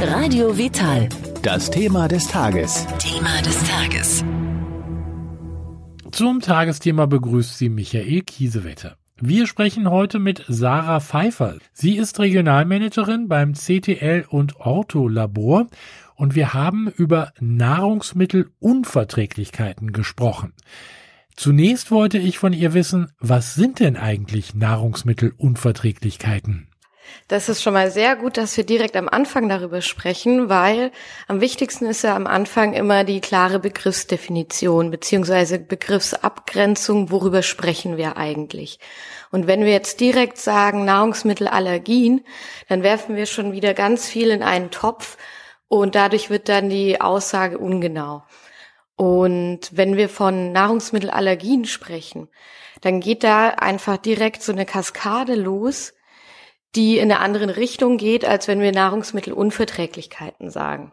Radio Vital. Das Thema des Tages. Thema des Tages. Zum Tagesthema begrüßt sie Michael Kiesewetter. Wir sprechen heute mit Sarah Pfeiffer. Sie ist Regionalmanagerin beim CTL und Ortho Labor und wir haben über Nahrungsmittelunverträglichkeiten gesprochen. Zunächst wollte ich von ihr wissen, was sind denn eigentlich Nahrungsmittelunverträglichkeiten? Das ist schon mal sehr gut, dass wir direkt am Anfang darüber sprechen, weil am wichtigsten ist ja am Anfang immer die klare Begriffsdefinition beziehungsweise Begriffsabgrenzung, worüber sprechen wir eigentlich. Und wenn wir jetzt direkt sagen Nahrungsmittelallergien, dann werfen wir schon wieder ganz viel in einen Topf und dadurch wird dann die Aussage ungenau. Und wenn wir von Nahrungsmittelallergien sprechen, dann geht da einfach direkt so eine Kaskade los, die in eine andere Richtung geht, als wenn wir Nahrungsmittelunverträglichkeiten sagen.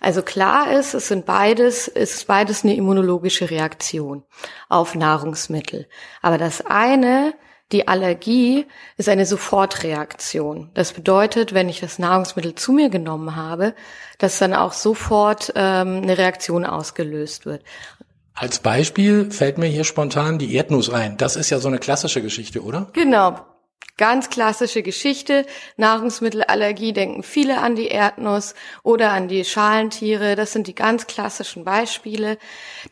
Also klar ist, es sind beides, es ist beides eine immunologische Reaktion auf Nahrungsmittel. Aber das eine, die Allergie, ist eine Sofortreaktion. Das bedeutet, wenn ich das Nahrungsmittel zu mir genommen habe, dass dann auch sofort ähm, eine Reaktion ausgelöst wird. Als Beispiel fällt mir hier spontan die Erdnuss ein. Das ist ja so eine klassische Geschichte, oder? Genau. Ganz klassische Geschichte. Nahrungsmittelallergie denken viele an die Erdnuss oder an die Schalentiere. Das sind die ganz klassischen Beispiele.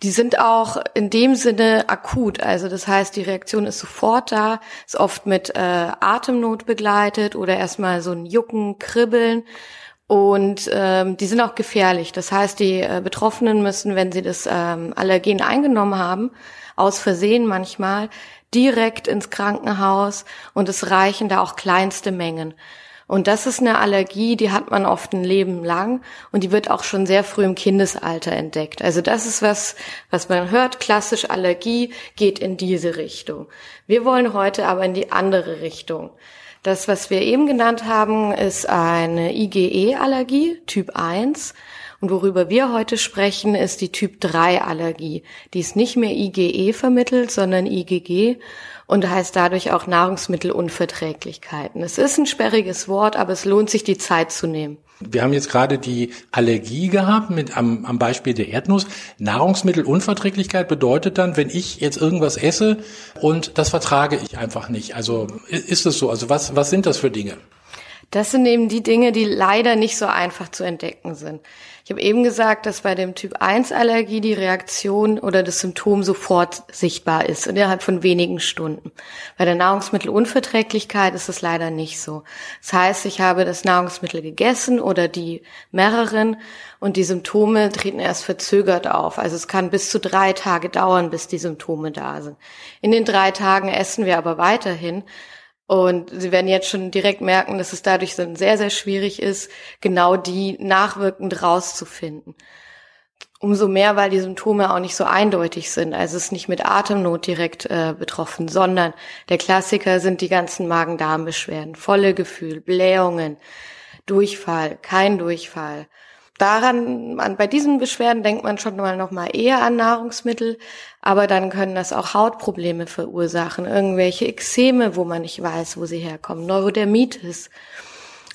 Die sind auch in dem Sinne akut. Also das heißt, die Reaktion ist sofort da, ist oft mit äh, Atemnot begleitet oder erstmal so ein Jucken, Kribbeln. Und ähm, die sind auch gefährlich. Das heißt, die äh, Betroffenen müssen, wenn sie das ähm, Allergen eingenommen haben, aus Versehen manchmal, direkt ins Krankenhaus und es reichen da auch kleinste Mengen. Und das ist eine Allergie, die hat man oft ein Leben lang und die wird auch schon sehr früh im Kindesalter entdeckt. Also das ist was, was man hört. Klassisch Allergie geht in diese Richtung. Wir wollen heute aber in die andere Richtung. Das, was wir eben genannt haben, ist eine IgE-Allergie, Typ 1. Und worüber wir heute sprechen, ist die Typ 3 Allergie. Die ist nicht mehr IgE vermittelt, sondern IgG und heißt dadurch auch Nahrungsmittelunverträglichkeiten. Es ist ein sperriges Wort, aber es lohnt sich, die Zeit zu nehmen. Wir haben jetzt gerade die Allergie gehabt mit am, am Beispiel der Erdnuss. Nahrungsmittelunverträglichkeit bedeutet dann, wenn ich jetzt irgendwas esse und das vertrage ich einfach nicht. Also ist es so? Also was, was sind das für Dinge? Das sind eben die Dinge, die leider nicht so einfach zu entdecken sind. Ich habe eben gesagt, dass bei dem Typ 1 Allergie die Reaktion oder das Symptom sofort sichtbar ist, innerhalb von wenigen Stunden. Bei der Nahrungsmittelunverträglichkeit ist es leider nicht so. Das heißt, ich habe das Nahrungsmittel gegessen oder die mehreren und die Symptome treten erst verzögert auf. Also es kann bis zu drei Tage dauern, bis die Symptome da sind. In den drei Tagen essen wir aber weiterhin und Sie werden jetzt schon direkt merken, dass es dadurch dann sehr, sehr schwierig ist, genau die nachwirkend rauszufinden. Umso mehr, weil die Symptome auch nicht so eindeutig sind. Also es ist nicht mit Atemnot direkt äh, betroffen, sondern der Klassiker sind die ganzen Magen-Darm-Beschwerden, volle Gefühl, Blähungen, Durchfall, kein Durchfall, daran, an, bei diesen Beschwerden denkt man schon mal noch mal eher an Nahrungsmittel, aber dann können das auch Hautprobleme verursachen, irgendwelche Ekzeme, wo man nicht weiß, wo sie herkommen, Neurodermitis,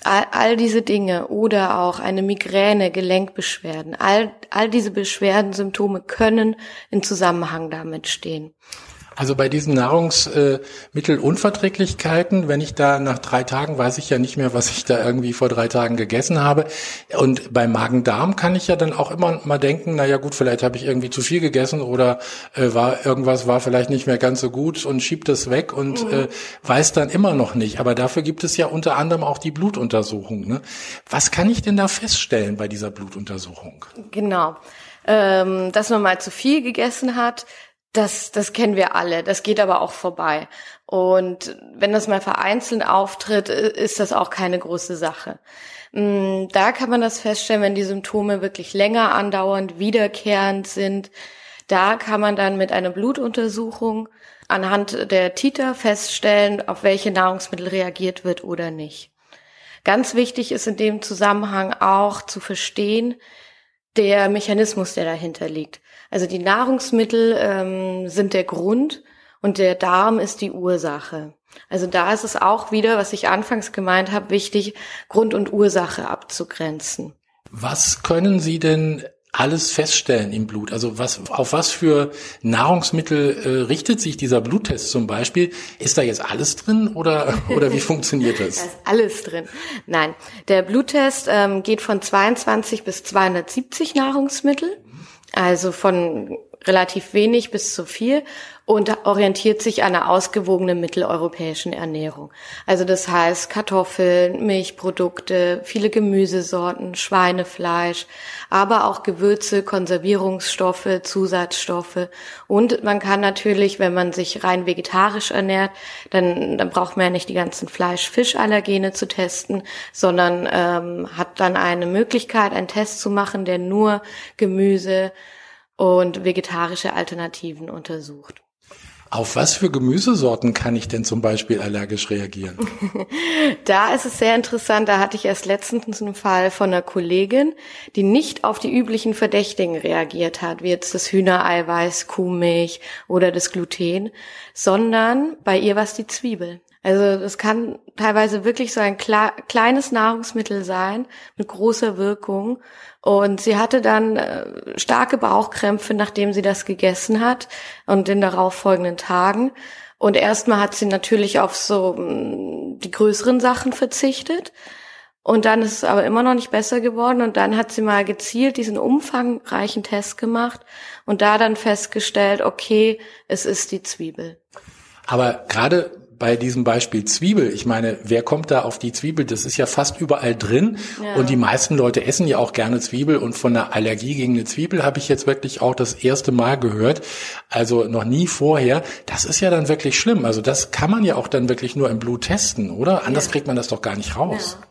all, all diese Dinge oder auch eine Migräne, Gelenkbeschwerden, all, all diese Beschwerden, Symptome können in Zusammenhang damit stehen. Also bei diesen Nahrungsmittelunverträglichkeiten, wenn ich da nach drei Tagen weiß ich ja nicht mehr, was ich da irgendwie vor drei Tagen gegessen habe. Und beim Magen-Darm kann ich ja dann auch immer mal denken, na ja gut, vielleicht habe ich irgendwie zu viel gegessen oder äh, war irgendwas war vielleicht nicht mehr ganz so gut und schiebt das weg und mhm. äh, weiß dann immer noch nicht. Aber dafür gibt es ja unter anderem auch die Blutuntersuchung. Ne? Was kann ich denn da feststellen bei dieser Blutuntersuchung? Genau. Ähm, dass man mal zu viel gegessen hat, das, das kennen wir alle. Das geht aber auch vorbei. Und wenn das mal vereinzelt auftritt, ist das auch keine große Sache. Mm, da kann man das feststellen, wenn die Symptome wirklich länger andauernd, wiederkehrend sind. Da kann man dann mit einer Blutuntersuchung anhand der Titer feststellen, auf welche Nahrungsmittel reagiert wird oder nicht. Ganz wichtig ist in dem Zusammenhang auch zu verstehen, der Mechanismus, der dahinter liegt. Also die Nahrungsmittel ähm, sind der Grund und der Darm ist die Ursache. Also da ist es auch wieder, was ich anfangs gemeint habe, wichtig, Grund und Ursache abzugrenzen. Was können Sie denn alles feststellen im Blut? Also was, auf was für Nahrungsmittel äh, richtet sich dieser Bluttest zum Beispiel? Ist da jetzt alles drin oder, oder wie funktioniert das? da ist alles drin. Nein, der Bluttest ähm, geht von 22 bis 270 Nahrungsmittel. Also von relativ wenig bis zu viel und orientiert sich an einer ausgewogenen mitteleuropäischen Ernährung. Also das heißt Kartoffeln, Milchprodukte, viele Gemüsesorten, Schweinefleisch, aber auch Gewürze, Konservierungsstoffe, Zusatzstoffe. Und man kann natürlich, wenn man sich rein vegetarisch ernährt, dann, dann braucht man ja nicht die ganzen Fleisch-Fisch-Allergene zu testen, sondern ähm, hat dann eine Möglichkeit, einen Test zu machen, der nur Gemüse, und vegetarische Alternativen untersucht. Auf was für Gemüsesorten kann ich denn zum Beispiel allergisch reagieren? da ist es sehr interessant. Da hatte ich erst letztens einen Fall von einer Kollegin, die nicht auf die üblichen Verdächtigen reagiert hat, wie jetzt das Hühnereiweiß, Kuhmilch oder das Gluten, sondern bei ihr war es die Zwiebel. Also das kann teilweise wirklich so ein kleines Nahrungsmittel sein mit großer Wirkung und sie hatte dann äh, starke Bauchkrämpfe, nachdem sie das gegessen hat und in darauf folgenden Tagen. Und erstmal hat sie natürlich auf so mm, die größeren Sachen verzichtet. Und dann ist es aber immer noch nicht besser geworden. Und dann hat sie mal gezielt diesen umfangreichen Test gemacht und da dann festgestellt, okay, es ist die Zwiebel. Aber gerade bei diesem Beispiel Zwiebel, ich meine, wer kommt da auf die Zwiebel? Das ist ja fast überall drin. Ja. Und die meisten Leute essen ja auch gerne Zwiebel. Und von einer Allergie gegen eine Zwiebel habe ich jetzt wirklich auch das erste Mal gehört. Also noch nie vorher. Das ist ja dann wirklich schlimm. Also das kann man ja auch dann wirklich nur im Blut testen, oder? Anders ja. kriegt man das doch gar nicht raus. Ja.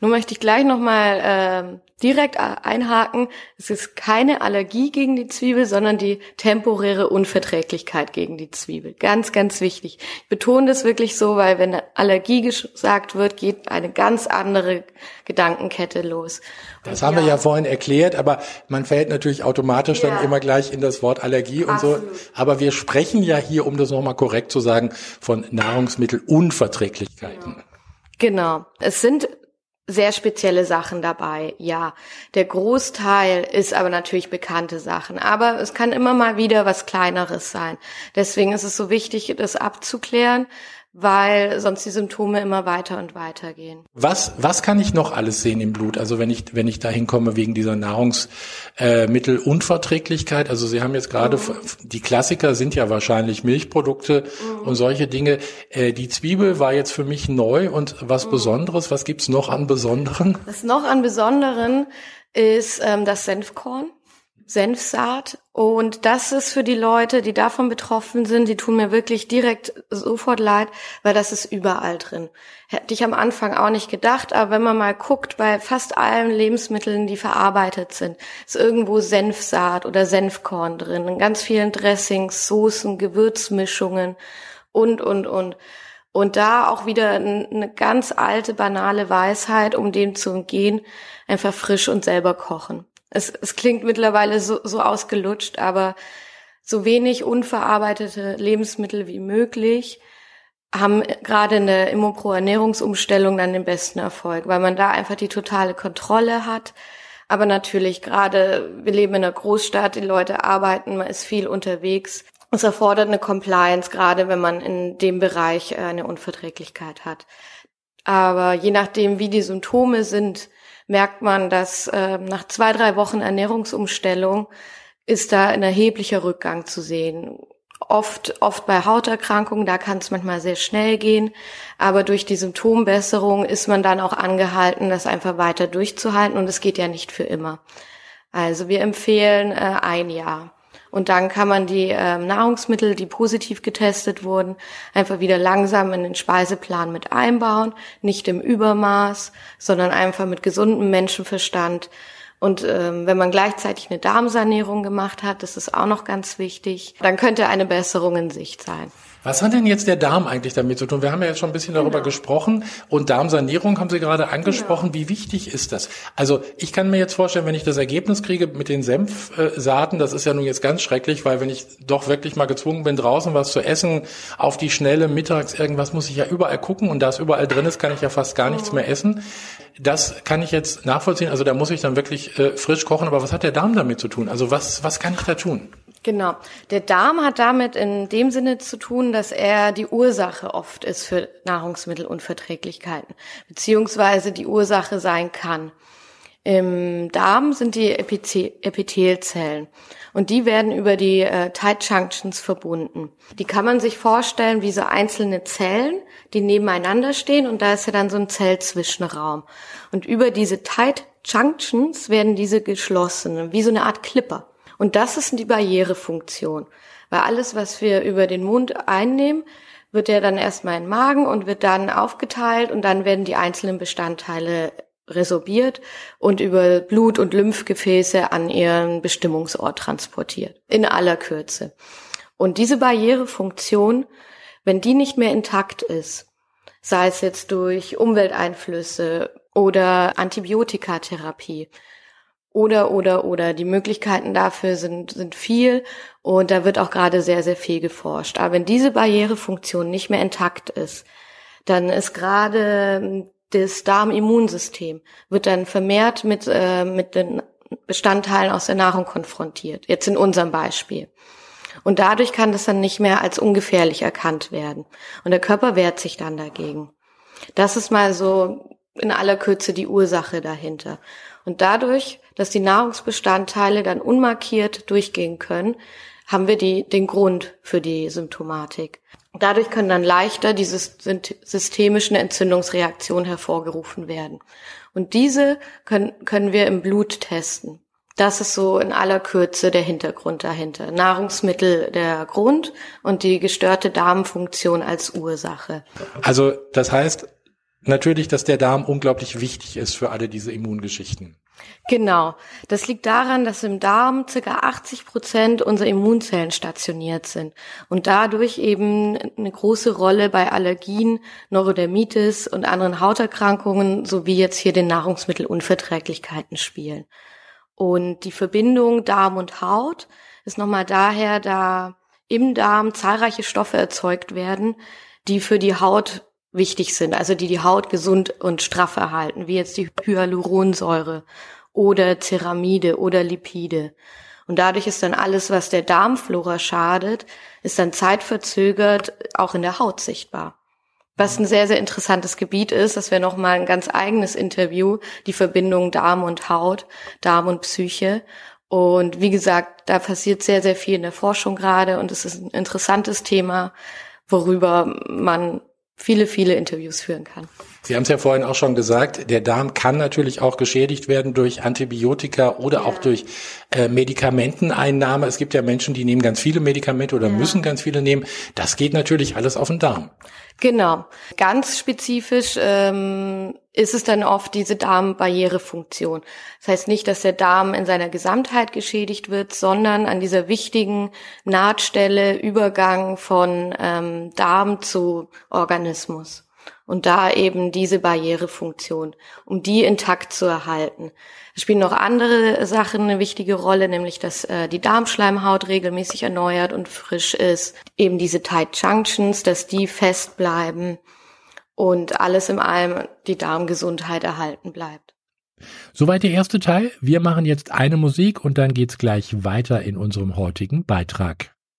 Nun möchte ich gleich nochmal äh, direkt einhaken. Es ist keine Allergie gegen die Zwiebel, sondern die temporäre Unverträglichkeit gegen die Zwiebel. Ganz, ganz wichtig. Ich betone das wirklich so, weil wenn Allergie gesagt wird, geht eine ganz andere Gedankenkette los. Das haben ja. wir ja vorhin erklärt, aber man fällt natürlich automatisch ja. dann immer gleich in das Wort Allergie Absolut. und so. Aber wir sprechen ja hier, um das nochmal korrekt zu sagen, von Nahrungsmittelunverträglichkeiten. Genau. Es sind sehr spezielle Sachen dabei, ja. Der Großteil ist aber natürlich bekannte Sachen. Aber es kann immer mal wieder was Kleineres sein. Deswegen ist es so wichtig, das abzuklären, weil sonst die Symptome immer weiter und weiter gehen. Was, was kann ich noch alles sehen im Blut? Also wenn ich, wenn ich dahin komme wegen dieser Nahrungsmittelunverträglichkeit, äh, also Sie haben jetzt gerade, mhm. die Klassiker sind ja wahrscheinlich Milchprodukte mhm. und solche Dinge. Äh, die Zwiebel war jetzt für mich neu und was mhm. Besonderes. Was gibt's noch an Besonderen? Was noch an Besonderen ist ähm, das Senfkorn. Senfsaat. Und das ist für die Leute, die davon betroffen sind, die tun mir wirklich direkt sofort leid, weil das ist überall drin. Hätte ich am Anfang auch nicht gedacht, aber wenn man mal guckt, bei fast allen Lebensmitteln, die verarbeitet sind, ist irgendwo Senfsaat oder Senfkorn drin, in ganz vielen Dressings, Soßen, Gewürzmischungen und, und, und. Und da auch wieder eine ganz alte, banale Weisheit, um dem zu umgehen, einfach frisch und selber kochen. Es, es klingt mittlerweile so, so ausgelutscht, aber so wenig unverarbeitete Lebensmittel wie möglich haben gerade in der Immopro-Ernährungsumstellung dann den besten Erfolg, weil man da einfach die totale Kontrolle hat. Aber natürlich gerade, wir leben in einer Großstadt, die Leute arbeiten, man ist viel unterwegs. Es erfordert eine Compliance, gerade wenn man in dem Bereich äh, eine Unverträglichkeit hat. Aber je nachdem, wie die Symptome sind, merkt man, dass äh, nach zwei, drei Wochen Ernährungsumstellung ist da ein erheblicher Rückgang zu sehen. Oft, oft bei Hauterkrankungen, da kann es manchmal sehr schnell gehen, aber durch die Symptombesserung ist man dann auch angehalten, das einfach weiter durchzuhalten und es geht ja nicht für immer. Also wir empfehlen äh, ein Jahr. Und dann kann man die äh, Nahrungsmittel, die positiv getestet wurden, einfach wieder langsam in den Speiseplan mit einbauen, nicht im Übermaß, sondern einfach mit gesundem Menschenverstand. Und ähm, wenn man gleichzeitig eine Darmsanierung gemacht hat, das ist auch noch ganz wichtig, dann könnte eine Besserung in Sicht sein. Was hat denn jetzt der Darm eigentlich damit zu tun? Wir haben ja jetzt schon ein bisschen darüber Genau. gesprochen und Darmsanierung haben Sie gerade angesprochen. Wie wichtig ist das? Also ich kann mir jetzt vorstellen, wenn ich das Ergebnis kriege mit den Senfsaaten, das ist ja nun jetzt ganz schrecklich, weil wenn ich doch wirklich mal gezwungen bin, draußen was zu essen, auf die Schnelle, mittags irgendwas, muss ich ja überall gucken und da es überall drin ist, kann ich ja fast gar nichts mehr essen. Das kann ich jetzt nachvollziehen. Also da muss ich dann wirklich äh, frisch kochen. Aber was hat der Darm damit zu tun? Also was, was kann ich da tun? Genau. Der Darm hat damit in dem Sinne zu tun, dass er die Ursache oft ist für Nahrungsmittelunverträglichkeiten, beziehungsweise die Ursache sein kann. Im Darm sind die Epithe Epithelzellen und die werden über die äh, Tight Junctions verbunden. Die kann man sich vorstellen wie so einzelne Zellen, die nebeneinander stehen und da ist ja dann so ein Zellzwischenraum. Und über diese Tight Junctions werden diese geschlossen, wie so eine Art Clipper. Und das ist die Barrierefunktion. Weil alles, was wir über den Mund einnehmen, wird ja dann erstmal in den Magen und wird dann aufgeteilt und dann werden die einzelnen Bestandteile resorbiert und über Blut- und Lymphgefäße an ihren Bestimmungsort transportiert. In aller Kürze. Und diese Barrierefunktion, wenn die nicht mehr intakt ist, sei es jetzt durch Umwelteinflüsse oder Antibiotikatherapie, oder, oder, oder. Die Möglichkeiten dafür sind, sind viel und da wird auch gerade sehr, sehr viel geforscht. Aber wenn diese Barrierefunktion nicht mehr intakt ist, dann ist gerade das Darmimmunsystem, wird dann vermehrt mit, äh, mit den Bestandteilen aus der Nahrung konfrontiert. Jetzt in unserem Beispiel. Und dadurch kann das dann nicht mehr als ungefährlich erkannt werden. Und der Körper wehrt sich dann dagegen. Das ist mal so in aller Kürze die Ursache dahinter. Und dadurch, dass die Nahrungsbestandteile dann unmarkiert durchgehen können, haben wir die, den Grund für die Symptomatik. Dadurch können dann leichter diese systemischen Entzündungsreaktionen hervorgerufen werden. Und diese können, können wir im Blut testen. Das ist so in aller Kürze der Hintergrund dahinter. Nahrungsmittel der Grund und die gestörte Darmfunktion als Ursache. Also das heißt natürlich, dass der Darm unglaublich wichtig ist für alle diese Immungeschichten. Genau. Das liegt daran, dass im Darm circa 80 Prozent unserer Immunzellen stationiert sind und dadurch eben eine große Rolle bei Allergien, Neurodermitis und anderen Hauterkrankungen sowie jetzt hier den Nahrungsmittelunverträglichkeiten spielen. Und die Verbindung Darm und Haut ist nochmal daher, da im Darm zahlreiche Stoffe erzeugt werden, die für die Haut wichtig sind, also die die Haut gesund und straff erhalten, wie jetzt die Hyaluronsäure oder Ceramide oder Lipide. Und dadurch ist dann alles, was der Darmflora schadet, ist dann zeitverzögert auch in der Haut sichtbar. Was ein sehr, sehr interessantes Gebiet ist, das wäre nochmal ein ganz eigenes Interview, die Verbindung Darm und Haut, Darm und Psyche. Und wie gesagt, da passiert sehr, sehr viel in der Forschung gerade und es ist ein interessantes Thema, worüber man viele, viele Interviews führen kann. Sie haben es ja vorhin auch schon gesagt, der Darm kann natürlich auch geschädigt werden durch Antibiotika oder Ja. auch durch äh, Medikamenteneinnahme. Es gibt ja Menschen, die nehmen ganz viele Medikamente oder Ja. müssen ganz viele nehmen. Das geht natürlich alles auf den Darm. Genau. Ganz spezifisch ähm, ist es dann oft diese Darmbarrierefunktion. Das heißt nicht, dass der Darm in seiner Gesamtheit geschädigt wird, sondern an dieser wichtigen Nahtstelle Übergang von ähm, Darm zu Organismus. Und da eben diese Barrierefunktion, um die intakt zu erhalten. Es spielen noch andere Sachen eine wichtige Rolle, nämlich dass äh, die Darmschleimhaut regelmäßig erneuert und frisch ist. Eben diese Tight Junctions, dass die fest bleiben und alles in allem die Darmgesundheit erhalten bleibt. Soweit der erste Teil. Wir machen jetzt eine Musik und dann geht's gleich weiter in unserem heutigen Beitrag.